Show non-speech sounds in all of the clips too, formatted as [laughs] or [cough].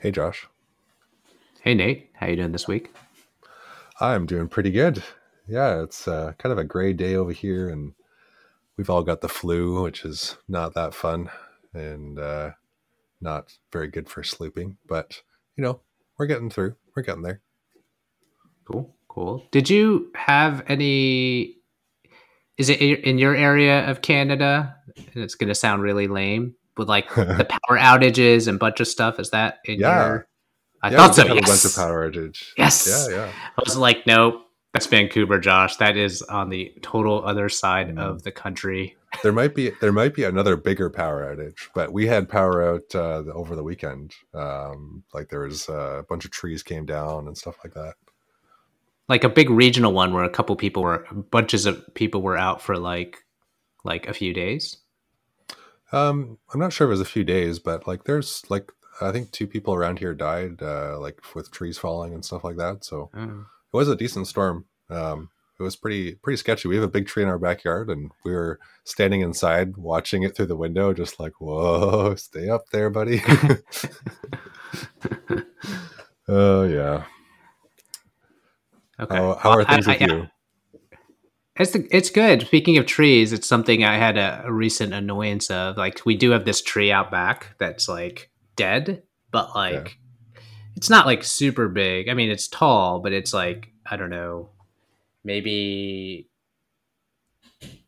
Hey, Josh. Hey, Nate. How you doing this week? I'm doing pretty good. Yeah, it's uh, kind of a gray day over here, and we've all got the flu, which is not that fun and uh, not very good for sleeping. But you know, we're getting through. We're getting there. Cool, cool. Did you have any? Is it in your area of Canada? And it's going to sound really lame with like [laughs] the power outages and bunch of stuff. Is that in Yeah. your? I yeah, thought so. Yes. a bunch of power outage. Yes. Yeah, yeah. I was like, nope. That's Vancouver, Josh. That is on the total other side Mm. of the country. There might be there might be another bigger power outage, but we had power out uh, over the weekend. Um, like there was uh, a bunch of trees came down and stuff like that. Like a big regional one where a couple people were, bunches of people were out for like, like a few days. Um, I'm not sure if it was a few days, but like there's like I think two people around here died, uh, like with trees falling and stuff like that. So Oh. it was a decent storm. Um, it was pretty pretty sketchy. We have a big tree in our backyard, and we were standing inside watching it through the window, just like, "Whoa, [laughs] stay up there, buddy." [laughs] [laughs] Oh yeah. Okay. How, how are Well, I- things with I- you? It's the, it's good. Speaking of trees, it's something I had a, a recent annoyance of. Like we do have this tree out back that's like dead, but like it's not like super big. I mean, it's tall, but it's like I don't know, maybe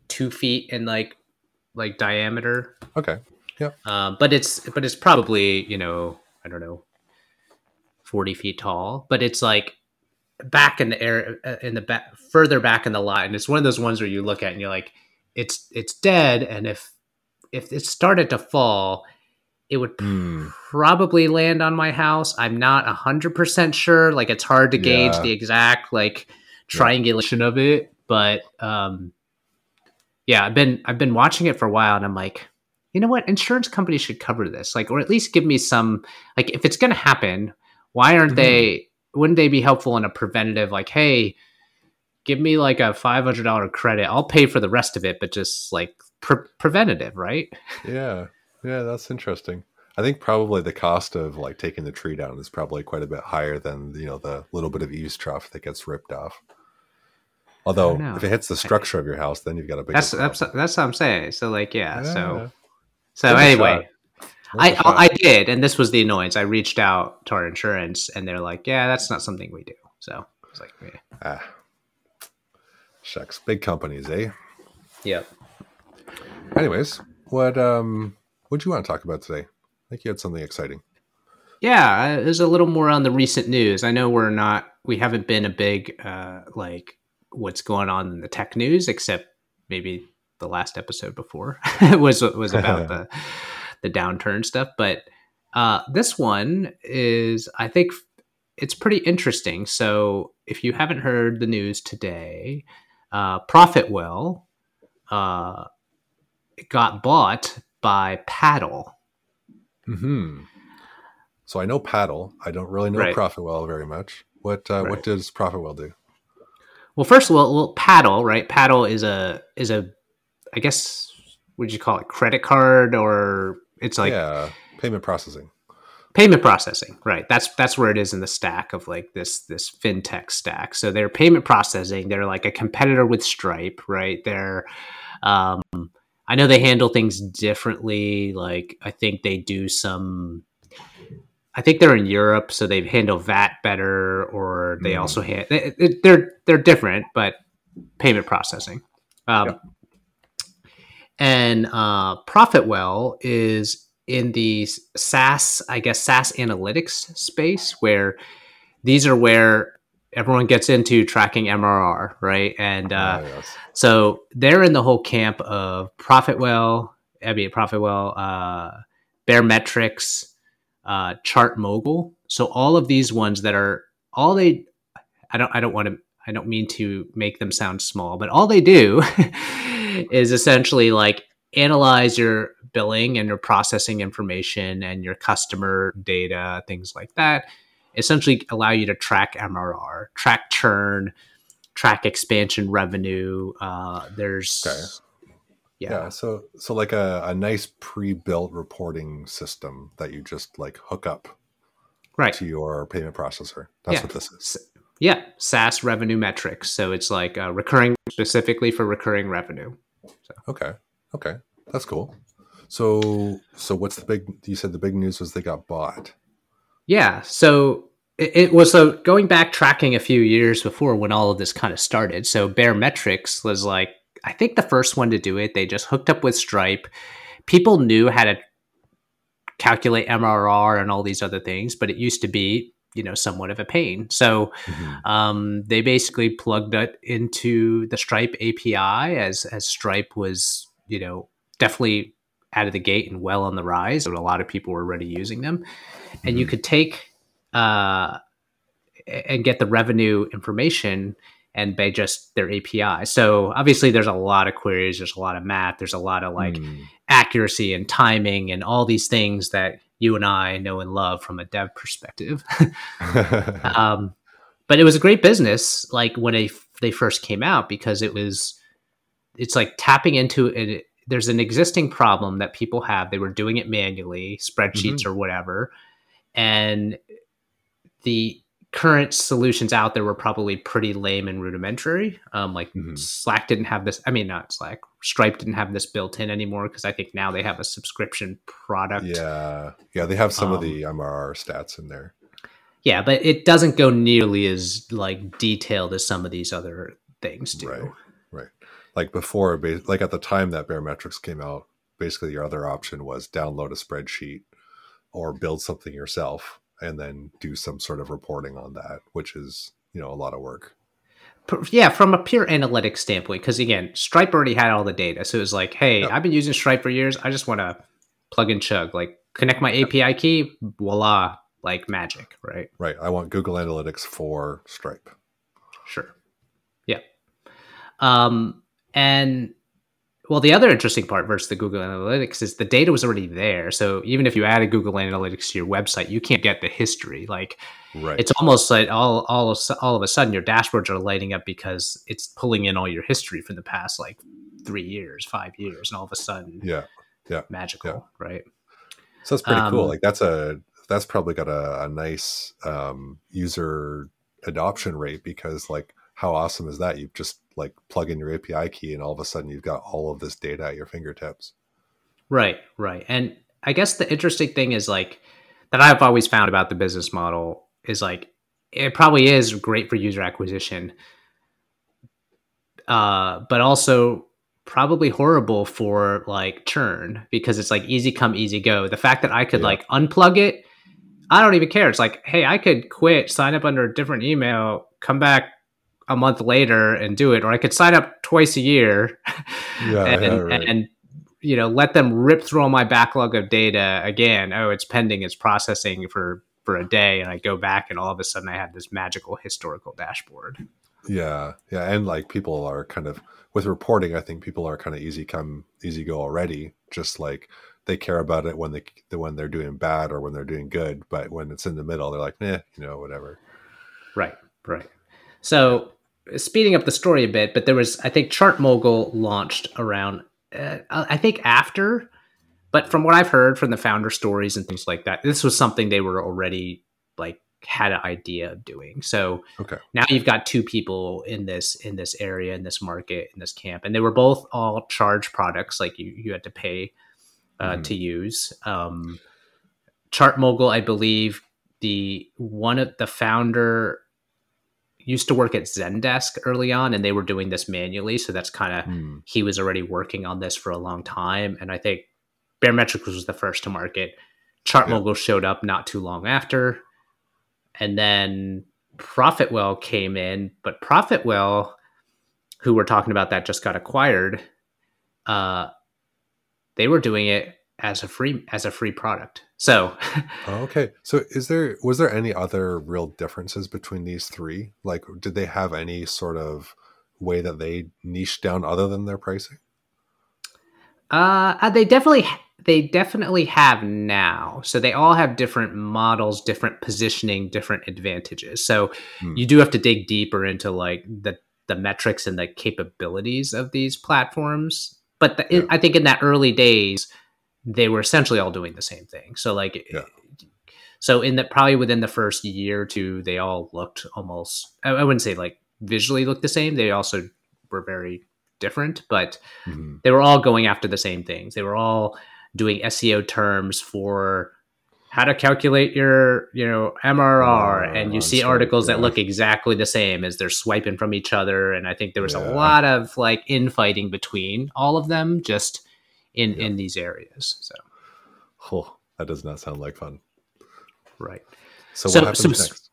two feet in like like diameter. Okay. Yeah. Um, but it's but it's probably you know I don't know, forty feet tall. But it's like back in the air uh, in the back further back in the line it's one of those ones where you look at and you're like, it's it's dead, and if if it started to fall, it would Hmm. probably land on my house. I'm not hundred percent sure. Like it's hard to gauge Yeah. the exact like triangulation of it, but um, yeah, I've been I've been watching it for a while, and I'm like, you know what, insurance companies should cover this, like, or at least give me some like if it's going to happen, why aren't Mhm. they? Wouldn't they be helpful in a preventative, like, hey, give me like a five hundred dollar credit, I'll pay for the rest of it, but just like pre- preventative, right? [laughs] Yeah. Yeah, that's interesting. I think probably the cost of like taking the tree down is probably quite a bit higher than you know the little bit of eaves trough that gets ripped off. Although if it hits the structure of your house, then you've got a big. That's that's that's what I'm saying. So like, yeah, so so a anyway. I, I did, and this was the annoyance. I reached out to our insurance, and they're like, "Yeah, that's not something we do." So I was like, yeah. ah, shucks, big companies, eh? "Yep." Anyways, what um, what do you want to talk about today? I think you had something exciting. Yeah, there's a little more on the recent news. I know we're not, we haven't been a big uh, like what's going on in the tech news, except maybe the last episode before [laughs] was was about [laughs] the the downturn stuff. But uh, this one is, I think, it's pretty interesting. So if you haven't heard the news today, uh, Profitwell uh, got bought by Paddle. Hmm. So I know paddle. I don't really know Right. Profitwell very much. What uh, Right. what does Profitwell do? Well, first of all, well, paddle, right? Paddle is a is a, I guess, would you call it? Credit card or it's like yeah, payment processing. payment processing, right? That's that's where it is in the stack of like this this fintech stack. So they're payment processing. They're like a competitor with Stripe, right? They're, um, I know they handle things differently. Like I think they do some. I think they're in Europe, so they handle VAT better, or they Mm. also hand they- they're they're different, but payment processing. Um, Yep. And uh, Profitwell is in the SaaS, I guess, SaaS analytics space where these are where everyone gets into tracking MRR, right? And uh, Ah, yes. so they're in the whole camp of Profitwell, I mean Profitwell, uh, Baremetrics, uh, ChartMogul. So all of these ones that are all they, I don't, I don't want to, I don't mean to make them sound small, but all they do [laughs] is essentially like analyze your billing and your processing information and your customer data, things like that. Essentially, allow you to track MRR, track churn, track expansion revenue. Uh, there's Okay. yeah. Yeah. So so like a, a nice pre-built reporting system that you just like hook up. right to your payment processor. That's Yeah. what this is. Yeah, SaaS revenue metrics. So it's like uh, recurring specifically for recurring revenue. Okay. Okay. That's cool. So so what's the big you said the big news was they got bought. Yeah. So it, it was so going back tracking a few years before when all of this kind of started. So Baremetrics was like, I think the first one to do it. They just hooked up with Stripe. People knew how to calculate MRR and all these other things, but it used to be, you know, somewhat of a pain. So um, they basically plugged it into the Stripe API as as Stripe was, you know, definitely out of the gate and well on the rise, and a lot of people were already using them. And you Mhm. could take uh, and get the revenue information and by just their API. So obviously, there's a lot of queries, there's a lot of math, there's a lot of like Hmm. accuracy and timing and all these things that you and I know and love from a dev perspective. [laughs] Um, but it was a great business like when they they first came out because it was it's like tapping into it there's an existing problem that people have they were doing it manually spreadsheets or whatever and the current solutions out there were probably pretty lame and rudimentary um, like Mhm. slack didn't have this i mean not slack stripe didn't have this built in anymore because i think now they have a subscription product yeah. Yeah, they have some of Um, the MRR stats in there. Yeah, but it doesn't go nearly as like detailed as some of these other things do. Right. Right. Like before, like at the time that Baremetrics came out, basically your other option was download a spreadsheet or build something yourself and then do some sort of reporting on that, which is, you know, a lot of work. Yeah, from a pure analytics standpoint, because again, Stripe already had all the data, so it was like, hey, Yep. I've been using Stripe for years. I just want to plug and chug, like connect my API key, voila, like magic, right? Right. I want Google Analytics for Stripe. Sure. Yeah. Um, and well, the other interesting part versus the Google Analytics is the data was already there. So even if you added Google Analytics to your website, you can't get the history. Like Right. it's almost like all all of, all of a sudden your dashboards are lighting up because it's pulling in all your history from the past like three years, five years, and all of a sudden yeah. Yeah, magical, right? So that's pretty cool. Um, Like that's a that's probably got a, a nice um, user adoption rate because like how awesome is that? You just like plug in your API key and all of a sudden you've got all of this data at your fingertips. Right, right. And I guess the interesting thing is like that I've always found about the business model is like it probably is great for user acquisition, uh, but also probably horrible for like churn because it's like easy come easy go. The fact that I could Yeah. like unplug it, I don't even care. It's like, hey, I could quit, sign up under a different email, come back a month later and do it, or I could sign up twice a year Yeah, and, yeah, right. and you know let them rip through all my backlog of data again. Oh, it's pending, it's processing for for a day, and I go back, and all of a sudden I have this magical historical dashboard. Yeah, yeah, and like people are kind of with reporting. I think people are kind of easy come, easy go already. Just like they care about it when they when they're doing bad or when they're doing good, but when it's in the middle, they're like, eh, you know, whatever. Right, right. So speeding up the story a bit, but there was I think ChartMogul launched around uh, I think after, but from what I've heard from the founder stories and things like that, this was something they were already like had an idea of doing. So Okay. now you've got two people in this in this area in this market in this camp, and they were both all charge products, like you you had to pay uh, Mhm. to use. Um, ChartMogul, I believe the one of the founder used to work at Zendesk early on, and they were doing this manually. So that's kind of Hmm. he was already working on this for a long time, and I think Baremetrics was the first to market. Chart Yeah. Mogul showed up not too long after, and then Profitwell came in, but Profitwell, who we're talking about, that just got acquired. Uh, they were doing it as a free as a free product. So [laughs] Oh, okay. So is there was there any other real differences between these three? Like did they have any sort of way that they niche down other than their pricing? Uh, they definitely they definitely have now. So they all have different models, different positioning, different advantages. So Hmm. you do have to dig deeper into like the the metrics and the capabilities of these platforms. But the, Yeah. I think in that early days, they were essentially all doing the same thing. So like, Yeah. So in the probably within the first year or two, they all looked almost. I, I wouldn't say like visually looked the same. They also were very different, but mm-hmm. they were all going after the same things. They were all doing SEO terms for how to calculate your you know MRR, uh, and you see articles yeah. that look exactly the same as they're swiping from each other. And I think there was yeah. a lot of like infighting between all of them, just in yeah. in these areas. So, oh, that does not sound like fun. Right. So, so what happens next?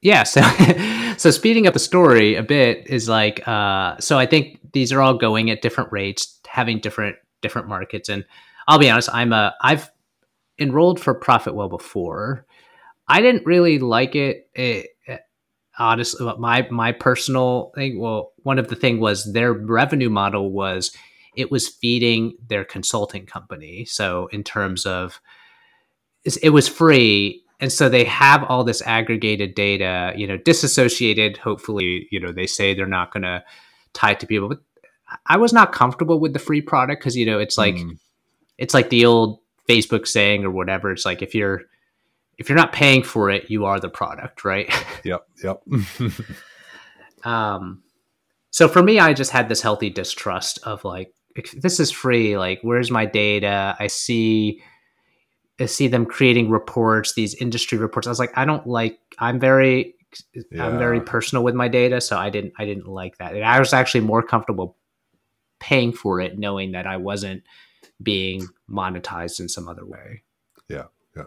Yeah. So, [laughs] so speeding up the story a bit is like, uh, so I think these are all going at different rates, having different different markets, and I'll be honest, I'm a I've enrolled for Profitwell before. I didn't really like it. it, it honestly, my my personal thing. Well, one of the thing was their revenue model was it was feeding their consulting company. So in terms of it was free. And so they have all this aggregated data you know disassociated hopefully you know they say they're not going to tie it to people. But i was not comfortable with the free product because you know it's like mm. it's like the old facebook saying or whatever. It's like if you're if you're not paying for it you are the product right? [laughs] Yep yep. [laughs] Um so for me i just had this healthy distrust of like this is free like where's my data i see I see them creating reports, these industry reports. I was like, I don't like. I'm very, yeah. I'm very personal with my data, so I didn't, I didn't like that. And I was actually more comfortable paying for it, knowing that I wasn't being monetized in some other way. Yeah, yeah,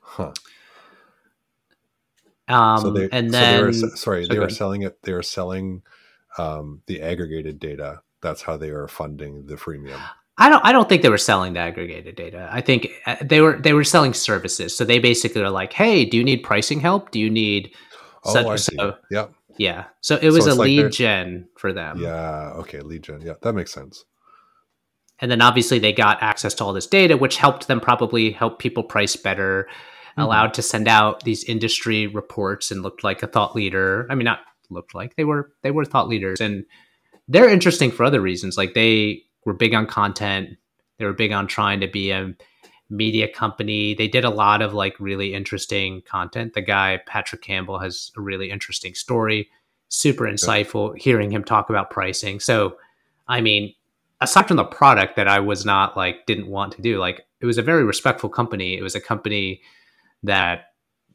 huh. Um, so they, and then, so they were, sorry, so they were selling it. They were selling um, the aggregated data. That's how they are funding the freemium. I don't. I don't think they were selling the aggregated data. I think uh, they were. They were selling services. So they basically are like, "Hey, do you need pricing help? Do you need?" Oh, such, I see. So, yeah. Yeah. So it was so a lead gen for them. Yeah. Okay. Lead gen. Yeah, that makes sense. And then obviously they got access to all this data, which helped them probably help people price better, mm-hmm. allowed to send out these industry reports and looked like a thought leader. I mean, not looked like they were they were thought leaders, and they're interesting for other reasons. Like they were big on content. They were big on trying to be a media company. They did a lot of like really interesting content. The guy Patrick Campbell has a really interesting story, super insightful hearing him talk about pricing. So, I mean, aside from the product that I was not like didn't want to do, like it was a very respectful company. It was a company that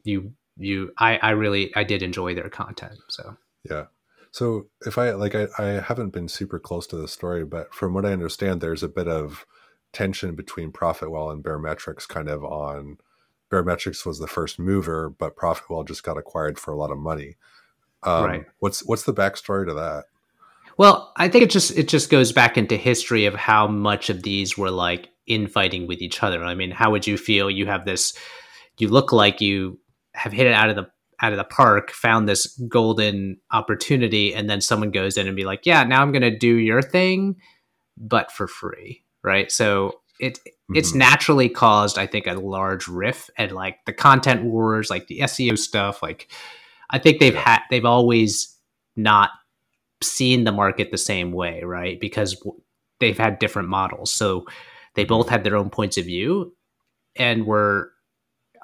you you I I really I did enjoy their content. So, yeah. So if I like, I, I haven't been super close to the story, but from what I understand, there's a bit of tension between Profitwell and Baremetrics, kind of on Baremetrics was the first mover, but Profitwell just got acquired for a lot of money. Um, right. What's what's the backstory to that? Well, I think it just it just goes back into history of how much of these were like infighting with each other. I mean, how would you feel? You have this, you look like you have hit it out of the out of the park found this golden opportunity and then someone goes in and be like yeah now i'm going to do your thing but for free right so it mm-hmm. it's naturally caused i think a large riff and like the content wars like the seo stuff like i think they've had they've always not seen the market the same way right because they've had different models so they mm-hmm. both had their own points of view and were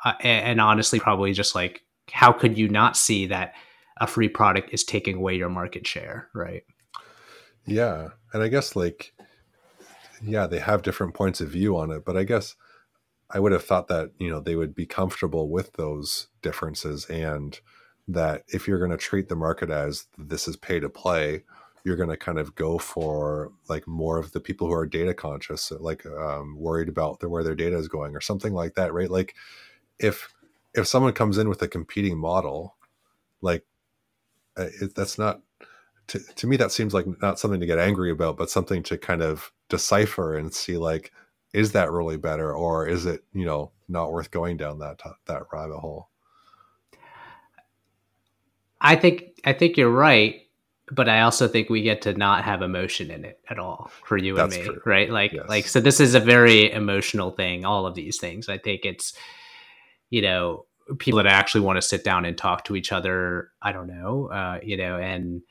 uh, and honestly probably just like how could you not see that a free product is taking away your market share, right? Yeah. And I guess like yeah, they have different points of view on it, but I guess I would have thought that, you know, they would be comfortable with those differences and that if you're going to treat the market as this is pay to play, you're going to kind of go for like more of the people who are data conscious, like um, worried about the, where their data is going or something like that, right? Like if if someone comes in with a competing model, like uh, it, that's not to, to me that seems like not something to get angry about, but something to kind of decipher and see like is that really better or is it you know not worth going down that that rabbit hole. I think I think you're right, but I also think we get to not have emotion in it at all for you That's and me, true. right? Like yes. like so this is a very emotional thing. All of these things, I think it's you know people that actually want to sit down and talk to each other i don't know uh, you know and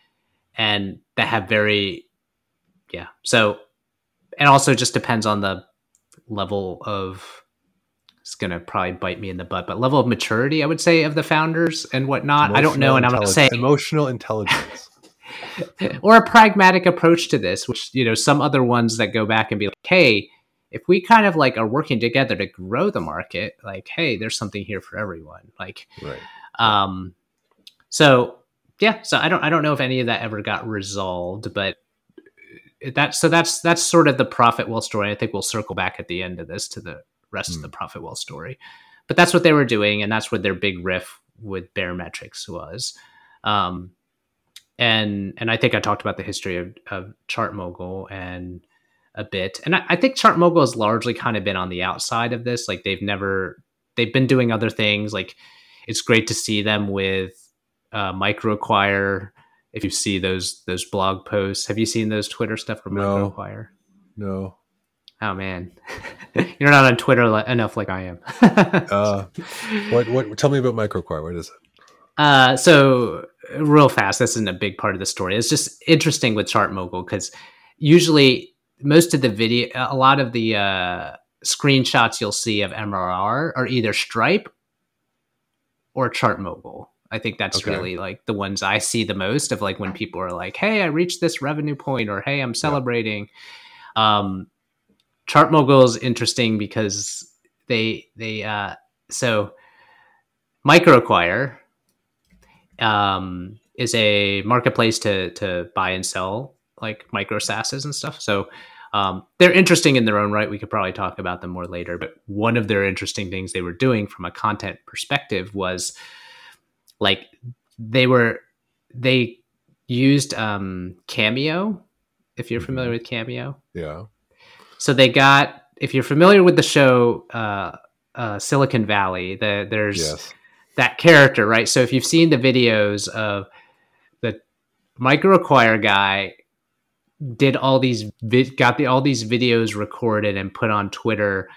and that have very yeah so and also just depends on the level of it's going to probably bite me in the butt, but level of maturity, I would say, of the founders and whatnot. Emotional I don't know, and I'm not saying emotional intelligence. [laughs] [laughs] or a pragmatic approach to this, which you know some other ones that go back and be like, hey, if we kind of like are working together to grow the market, like, hey, there's something here for everyone. Like, right. um, so yeah, so I don't I don't know if any of that ever got resolved, but that so that's that's sort of the Profitwell story. I think we'll circle back at the end of this to the rest mm. of the hmm. Profitwell story. But that's what they were doing, and that's what their big riff with Baremetrics was. Um, and and I think I talked about the history of, of ChartMogul and a bit, and I, I think ChartMogul has largely kind of been on the outside of this. Like they've never they've been doing other things. Like it's great to see them with uh, MicroAcquire. If you see those those blog posts, have you seen those Twitter stuff from no. MicroAcquire? No. Oh man, [laughs] you're not on Twitter enough like I am. [laughs] uh, what? What? Tell me about MicroAcquire. What is it? Uh, so real fast, this isn't a big part of the story. It's just interesting with ChartMogul because usually most of the video, a lot of the uh, screenshots you'll see of MRR are either Stripe or ChartMogul. I think that's okay. really like the ones I see the most of like when people are like, "Hey, I reached this revenue point," or "Hey, I'm celebrating." Yeah. Um, ChartMogul is interesting because they they uh, so MicroAcquire um, is a marketplace to to buy and sell like micro SaaSes and stuff. So um, they're interesting in their own right. We could probably talk about them more later. But one of their interesting things they were doing from a content perspective was like they were they used um, Cameo. If you're familiar mm-hmm. with Cameo, yeah. So they got, if you're familiar with the show uh, uh, Silicon Valley, the, there's yes. that character, right? So if you've seen the videos of the MicroAcquire guy did all these got the all these videos recorded and put on Twitter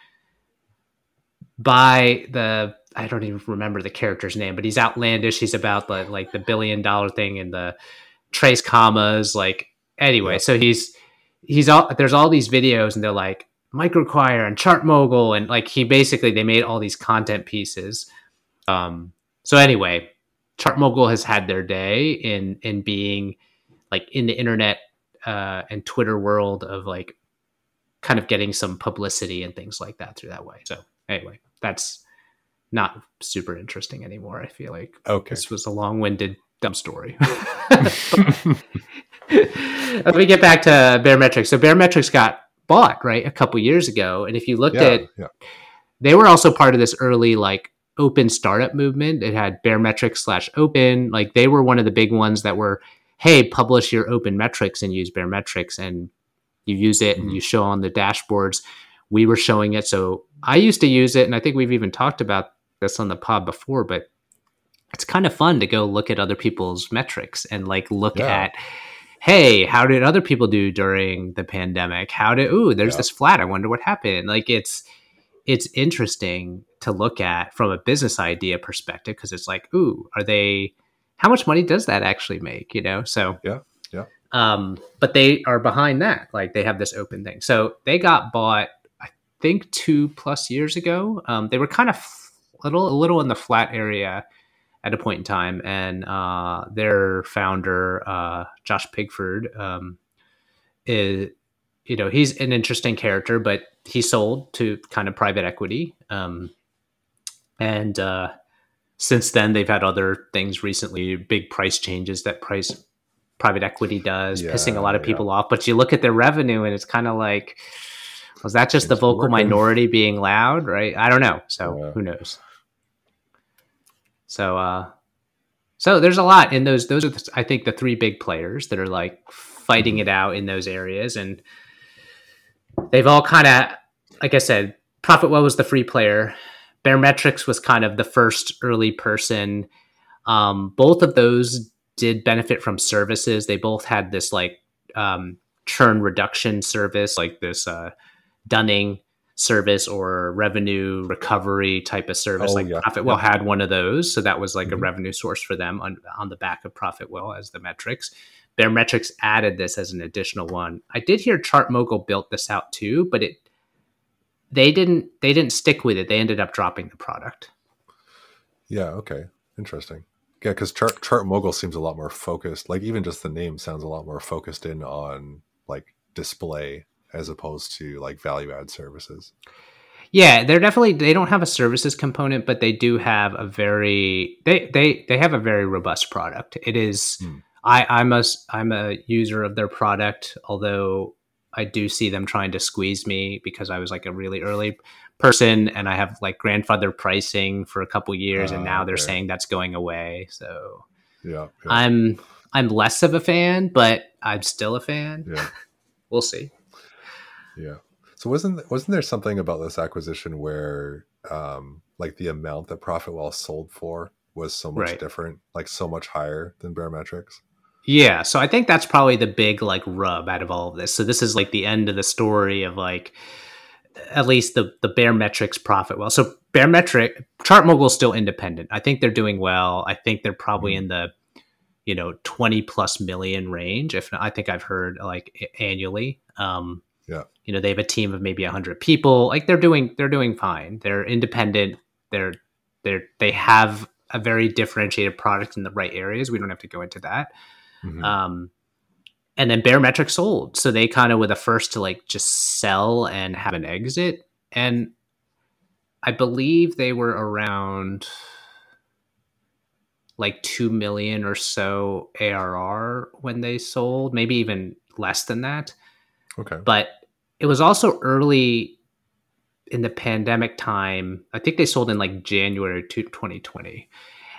by the I don't even remember the character's name, but he's outlandish. He's about the like the billion dollar thing and the trace commas. Like anyway, so he's he's all there's all these videos and they're like MicroAcquire and ChartMogul and like he basically they made all these content pieces. Um, so anyway, ChartMogul has had their day in in being like in the internet uh, and Twitter world of like kind of getting some publicity and things like that through that way. So anyway, that's not super interesting anymore. I feel like okay. this was a long winded dumb story. [laughs] [laughs] Let me get back to Baremetrics. So Baremetrics got bought right a couple years ago, and if you looked yeah, at, yeah. they were also part of this early like open startup movement. It had Baremetrics slash open. Like they were one of the big ones that were, hey, publish your open metrics and use Baremetrics, and you use it mm-hmm. and you show on the dashboards. We were showing it, so I used to use it, and I think we've even talked about this on the pod before, but it's kind of fun to go look at other people's metrics and like look yeah. at hey, how did other people do during the pandemic? How did ooh, there's yeah. this flat. I wonder what happened. Like it's it's interesting to look at from a business idea perspective because it's like, ooh, are they how much money does that actually make? You know? So yeah, yeah. Um, but they are behind that. Like they have this open thing. So they got bought, I think, two plus years ago. Um, they were kind of a little a little in the flat area at a point in time, and uh, their founder uh, Josh Pigford um, is you know he's an interesting character, but he sold to kind of private equity, um, and uh, since then they've had other things recently, big price changes that price private equity does, yeah, pissing a lot of people yeah. off. But you look at their revenue, and it's kind of like. Was that just it's the vocal working. minority being loud, right? I don't know. So yeah. who knows? So, uh, so there's a lot in those. Those are, the, I think, the three big players that are like fighting it out in those areas, and they've all kind of, like I said, profit. Profitwell was the free player. Baremetrics was kind of the first early person. Um, both of those did benefit from services. They both had this like um, churn reduction service, like this uh, Dunning service or revenue recovery type of service. Oh, like yeah. Profitwell yeah. had one of those, so that was like mm-hmm. a revenue source for them on, on the back of Profitwell as the metrics. Baremetrics added this as an additional one. I did hear ChartMogul built this out too, but it they didn't they didn't stick with it. They ended up dropping the product. Yeah. Okay. Interesting. Yeah, because chart ChartMogul seems a lot more focused. Like even just the name sounds a lot more focused in on like display as opposed to like value add services. Yeah, they're definitely they don't have a services component, but they do have a very they they they have a very robust product. It is hmm. I I'm a I'm a user of their product, although I do see them trying to squeeze me because I was like a really early person and I have like grandfather pricing for a couple years uh, and now they're saying that's going away. So yeah, yeah, I'm I'm less of a fan, but I'm still a fan. Yeah. [laughs] we'll see. Yeah. So wasn't wasn't there something about this acquisition where um like the amount that Profitwell sold for was so much right. different, like so much higher than Baremetrics? Yeah, so I think that's probably the big like rub out of all of this. So this is like the end of the story of like at least the the Baremetrics Profitwell. So Baremetric ChartMogul is still independent. I think they're doing well. I think they're probably mm-hmm. in the you know 20 plus million range if not, I think I've heard like annually. Um yeah. You know, they have a team of maybe 100 people. Like they're doing they're doing fine. They're independent. They're they're they have a very differentiated product in the right areas. We don't have to go into that. Mm-hmm. Um and then Baremetric sold. So they kind of were the first to like just sell and have an exit. And I believe they were around like 2 million or so ARR when they sold, maybe even less than that. Okay. But it was also early in the pandemic time. I think they sold in like January 2020.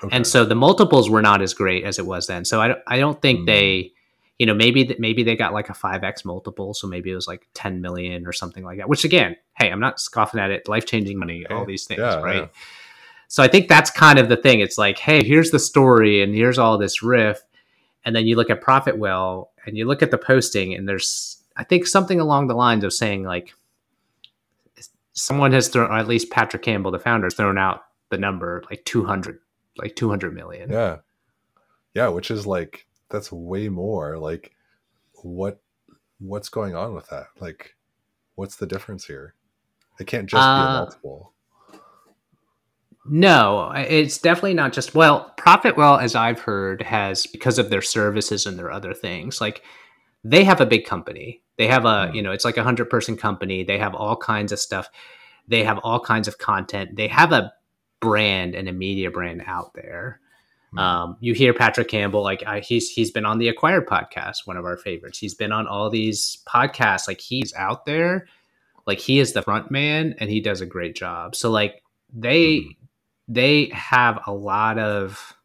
Okay. And so the multiples were not as great as it was then. So I, I don't think mm. they you know maybe maybe they got like a 5x multiple so maybe it was like 10 million or something like that which again hey i'm not scoffing at it life-changing money all these things yeah, right yeah. so i think that's kind of the thing it's like hey here's the story and here's all this riff and then you look at profitwell and you look at the posting and there's i think something along the lines of saying like someone has thrown or at least patrick campbell the founder has thrown out the number like 200 like 200 million. Yeah. Yeah which is like that's way more. Like what what's going on with that? Like what's the difference here? It can't just uh, be a uh, multiple. No it's definitely not just well profitwell as i've heard has because of their services and their other things like they have a big company. They have a mm. you know it's like a hundred person company. They have all kinds of stuff. They have all kinds of content. They have a brand and a media brand out there Hmm. Um, you hear Patrick Campbell, like I, he's he's been on the Acquired podcast, one of our favorites. He's been on all these podcasts. Like he's out there, like he is the front man, and he does a great job. So like they mm. they have a lot of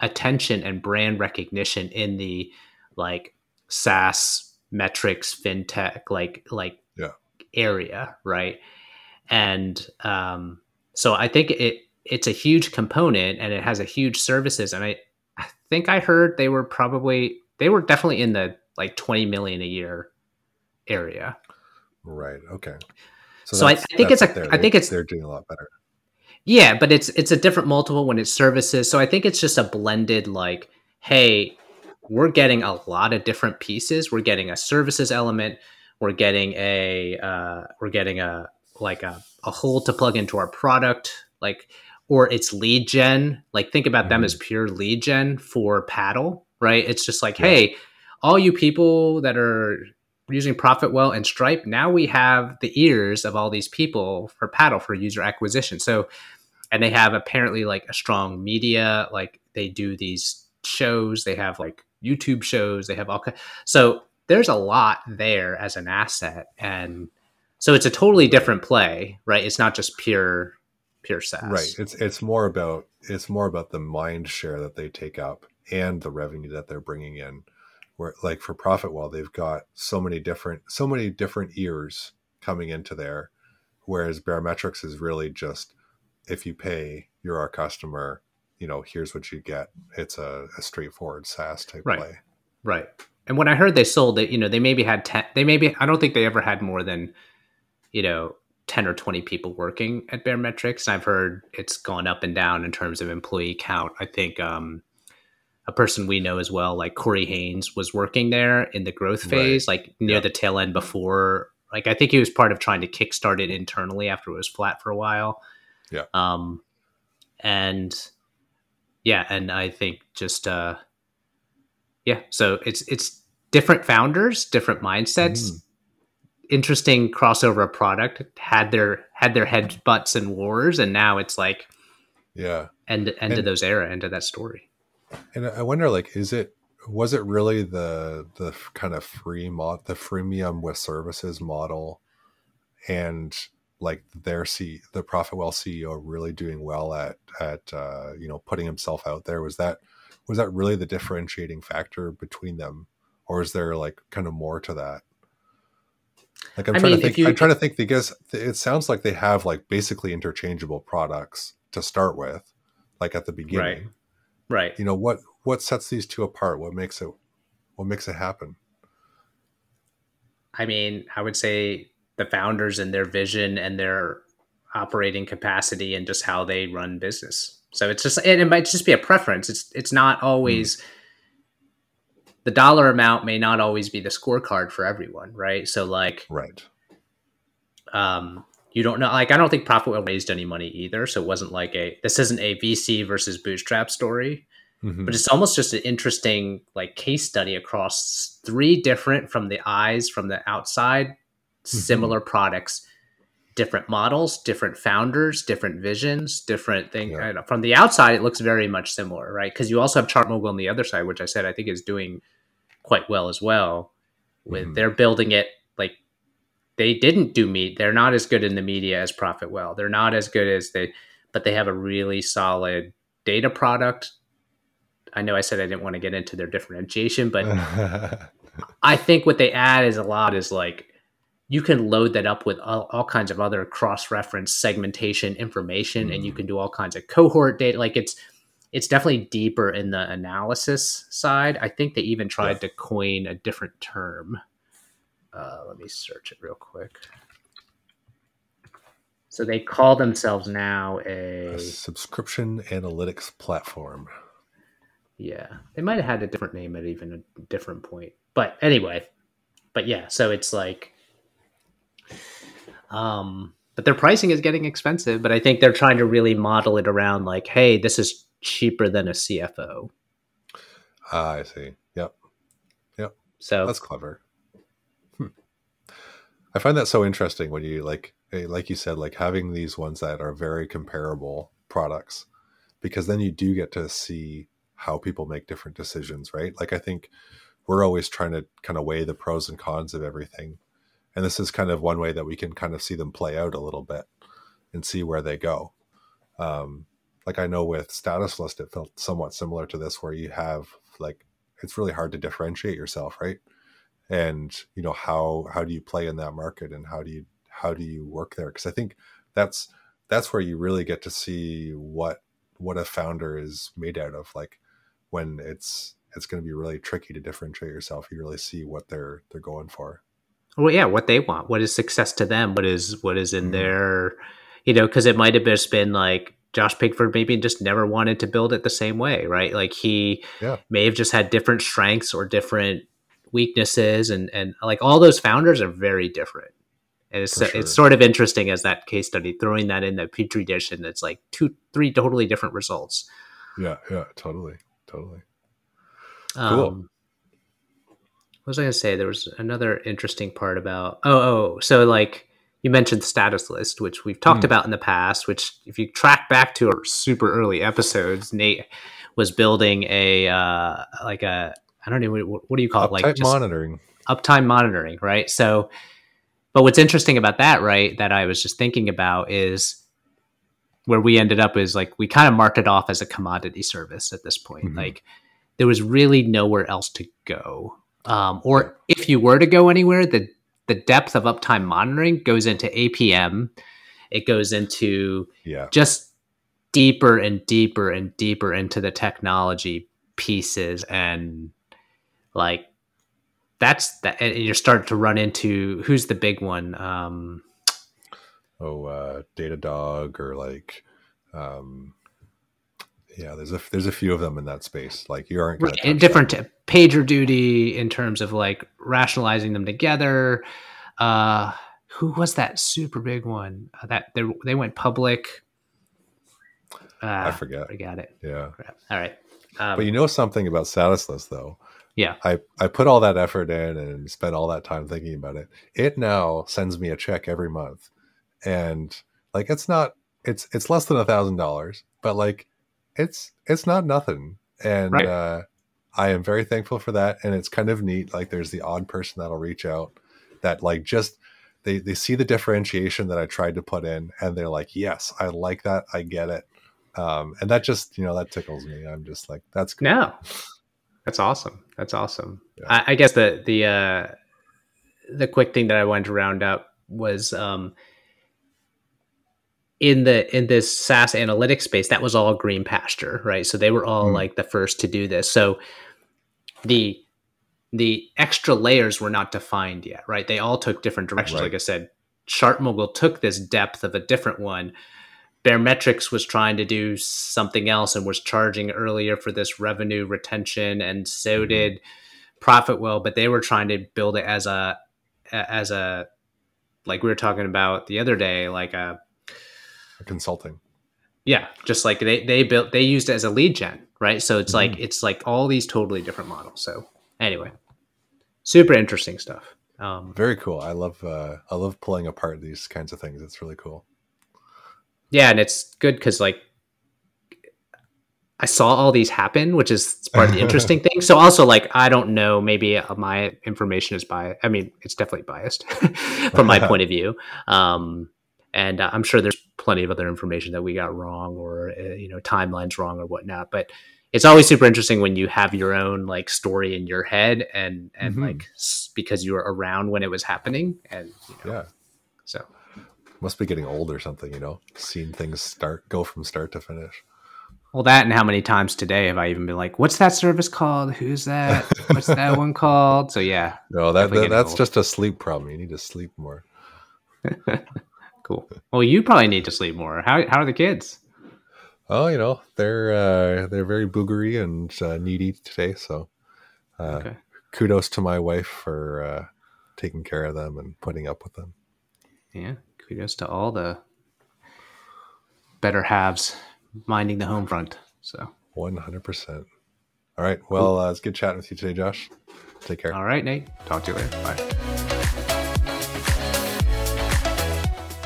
attention and brand recognition in the like SaaS metrics, fintech, like like yeah. area, right? And um, so I think it it's a huge component and it has a huge services and I, I think I heard they were probably they were definitely in the like 20 million a year area. Right. Okay. So, so I, I, think it's a I think it's they're doing a lot better. Yeah, but it's it's a different multiple when it's services. So I think it's just a blended like, hey, we're getting a lot of different pieces. We're getting a services element. We're getting a uh, we're getting a like a, a hole to plug into our product. Like or it's lead gen. Like think about mm-hmm. them as pure lead gen for paddle, right? It's just like, yeah. hey, all you people that are using Profitwell and Stripe, now we have the ears of all these people for paddle for user acquisition. So, and they have apparently like a strong media, like they do these shows, they have like YouTube shows, they have all kinds. So there's a lot there as an asset. And so it's a totally different play, right? It's not just pure pure SaaS. Right. It's it's more about it's more about the mind share that they take up and the revenue that they're bringing in. Where like for Profitwell they've got so many different so many different ears coming into there, whereas Baremetrics is really just if you pay, you're our customer. You know, here's what you get. It's a, a straightforward SaaS type right. play. Right. And when I heard they sold it, you know, they maybe had ten. They maybe I don't think they ever had more than, you know, 10 or 20 people working at Baremetrics. I've heard it's gone up and down in terms of employee count. I think um, a person we know as well, like Corey Haynes, was working there in the growth phase, right. like near the tail end before Like I think he was part of trying to kickstart it internally after it was flat for a while. Yeah. Um, and yeah, and I think just uh, yeah. So it's it's different founders, different mindsets. Mm. Interesting crossover product had their had their head butts and wars, and now it's like Yeah. end end And- of those era, end of that story. And I wonder, like, is it was it really the the kind of free mod the freemium with services model, and like their C the Profitwell CEO really doing well at at uh, you know putting himself out there? Was that was that really the differentiating factor between them, or is there like kind of more to that? Like I'm I trying mean, to think. you- I'm trying to think because it sounds like they have like basically interchangeable products to start with, like at the beginning Right. Right. you know what what sets these two apart what makes it what makes it happen I mean, I would say the founders and their vision and their operating capacity and just how they run business. So it's just and it might just be a preference. It's it's not hmm. always the dollar amount may not always be the scorecard for everyone, right? So like right um you don't know like I don't think Profitwell raised any money either, so it wasn't like a this isn't a VC versus bootstrap story Mhm. but it's almost just an interesting like case study across three different from the eyes from the outside similar products different models different founders different visions different thing Yeah. From the outside it looks very much similar right because you also have ChartMogul on the other side which i said i think is doing quite well as well with Mhm. they're building it like they didn't do meat they're not as good in the media as Profitwell they're not as good as they but they have a really solid data product i know i said i didn't want to get into their differentiation but [laughs] I think what they add is a lot is like you can load that up with all, all kinds of other cross-reference segmentation information, and you Mm. can do all kinds of cohort data. Like it's it's definitely deeper in the analysis side. I think they even tried Yeah. to coin a different term. Uh, let me search it real quick. So they call themselves now a a subscription analytics platform Yeah, they might have had a different name at even a different point. But anyway, but yeah, so it's like, um, but their pricing is getting expensive. But I think they're trying to really model it around like, hey, this is cheaper than a CFO. ah i see yep Yep. So that's clever Hmm. i find that so interesting when you like eh, like you said like having these ones that are very comparable products because then you do get to see how people make different decisions right like i think we're always trying to kind of weigh the pros and cons of everything and this is kind of one way that we can kind of see them play out a little bit and see where they go um, like i know with status list it felt somewhat similar to this where you have like it's really hard to differentiate yourself right? And you know how how do you play in that market and how do you how do you work there? Because i think that's that's where you really get to see what what a founder is made out of like when it's it's going to be really tricky to differentiate yourself. You really see what they're they're going for. Well, yeah, what they want, what is success to them, what is what is in Mhm. their, you know, because it might have just been like Josh Pigford maybe just never wanted to build it the same way, right? Like he Yeah. may have just had different strengths or different weaknesses, and and like all those founders are very different. And it's sure. it's sort of interesting as that case study throwing that in the petri dish, and it's like two, three totally different results. yeah yeah totally totally Um, Cool. What was I going to say? There was another interesting part about. Oh, oh, so like you mentioned the status list, which we've talked Hmm. about in the past. Which, if you track back to our super early episodes, Nate was building a uh, like a I don't know what, what do you call it, like monitoring uptime monitoring, right? So, but what's interesting about that, right, that I was just thinking about is where we ended up is like we kind of marked it off as a commodity service at this point. Mhm. Like there was really nowhere else to go. Um, or if you were to go anywhere, the the depth of uptime monitoring goes into APM. It goes into yeah just deeper and deeper and deeper into the technology pieces and like that's that and you're starting to run into who's the big one um oh uh datadog or like um yeah there's a there's a few of them in that space like you aren't gonna in different t- PagerDuty in terms of like rationalizing them together Uh, who was that super big one uh, that they, they went public? Uh, I forget. Forgot it. Yeah. Crap. All right. Um, but you know something about Statusless though. Yeah. I, I put all that effort in and spent all that time thinking about it. It now sends me a check every month. And like it's not it's it's less than a thousand dollars, but like it's it's not nothing. And right. uh I am very thankful for that. And it's kind of neat. Like there's the odd person that'll reach out that like just they they see the differentiation that I tried to put in and they're like, yes, I like that. I get it. Um, and that just, you know, that tickles me. I'm just like, that's good. No, that's awesome. That's awesome. Yeah. I, I, guess the, the, uh, the quick thing that I wanted to round up was, um, in the in this SaaS analytics space, that was all green pasture, right? So they were all mm. like the first to do this. So the the extra layers were not defined yet, right? They all took different directions. Right. Like I said, ChartMogul took this depth of a different one. Baremetrics was trying to do something else and was charging earlier for this revenue retention, and so mm-hmm. did Profitwell. But they were trying to build it as a as a like we were talking about the other day, like a consulting. Yeah, just like they they built they used it as a lead gen, right? So it's mm-hmm. like it's like all these totally different models. So anyway, super interesting stuff. Um, Very cool. I love uh, I love pulling apart these kinds of things. It's really cool. Yeah, and it's good because like I saw all these happen, which is part of the interesting [laughs] thing. So also like I don't know, maybe uh, my information is biased. I mean, it's definitely biased [laughs] from my [laughs] point of view. Um, and uh, I'm sure there's plenty of other information that we got wrong or uh, you know timelines wrong or whatnot. But it's always super interesting when you have your own like story in your head and and mm-hmm. like because you were around when it was happening and you know, yeah. so. Must be getting old or something you know seeing things start go from start to finish. Well that and how many times today have i even been like what's that service called? Who's that? What's that one [laughs] called? So yeah no that, that that's old. just a sleep problem. You need to sleep more [laughs] cool well you probably need to sleep more how, how are the kids Oh, you know they're uh, they're very boogery and uh, needy today. So, uh, okay. kudos to my wife for uh, taking care of them and putting up with them. Yeah, kudos to all the better halves minding the home front. So, one hundred percent. All right. Well, uh, it's good chatting with you today, Josh. Take care. All right, Nate. Talk to you later. Bye.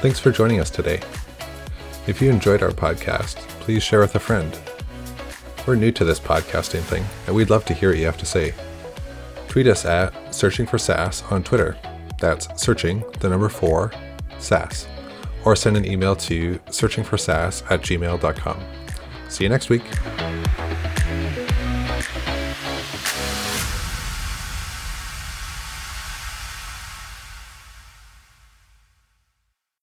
Thanks for joining us today. If you enjoyed our podcast, please share with a friend. We're new to this podcasting thing, and we'd love to hear what you have to say. Tweet us at Searching for SaaS on Twitter. That's searching, the number four, SaaS. Or send an email to searchingforsaas at gmail.com. See you next week.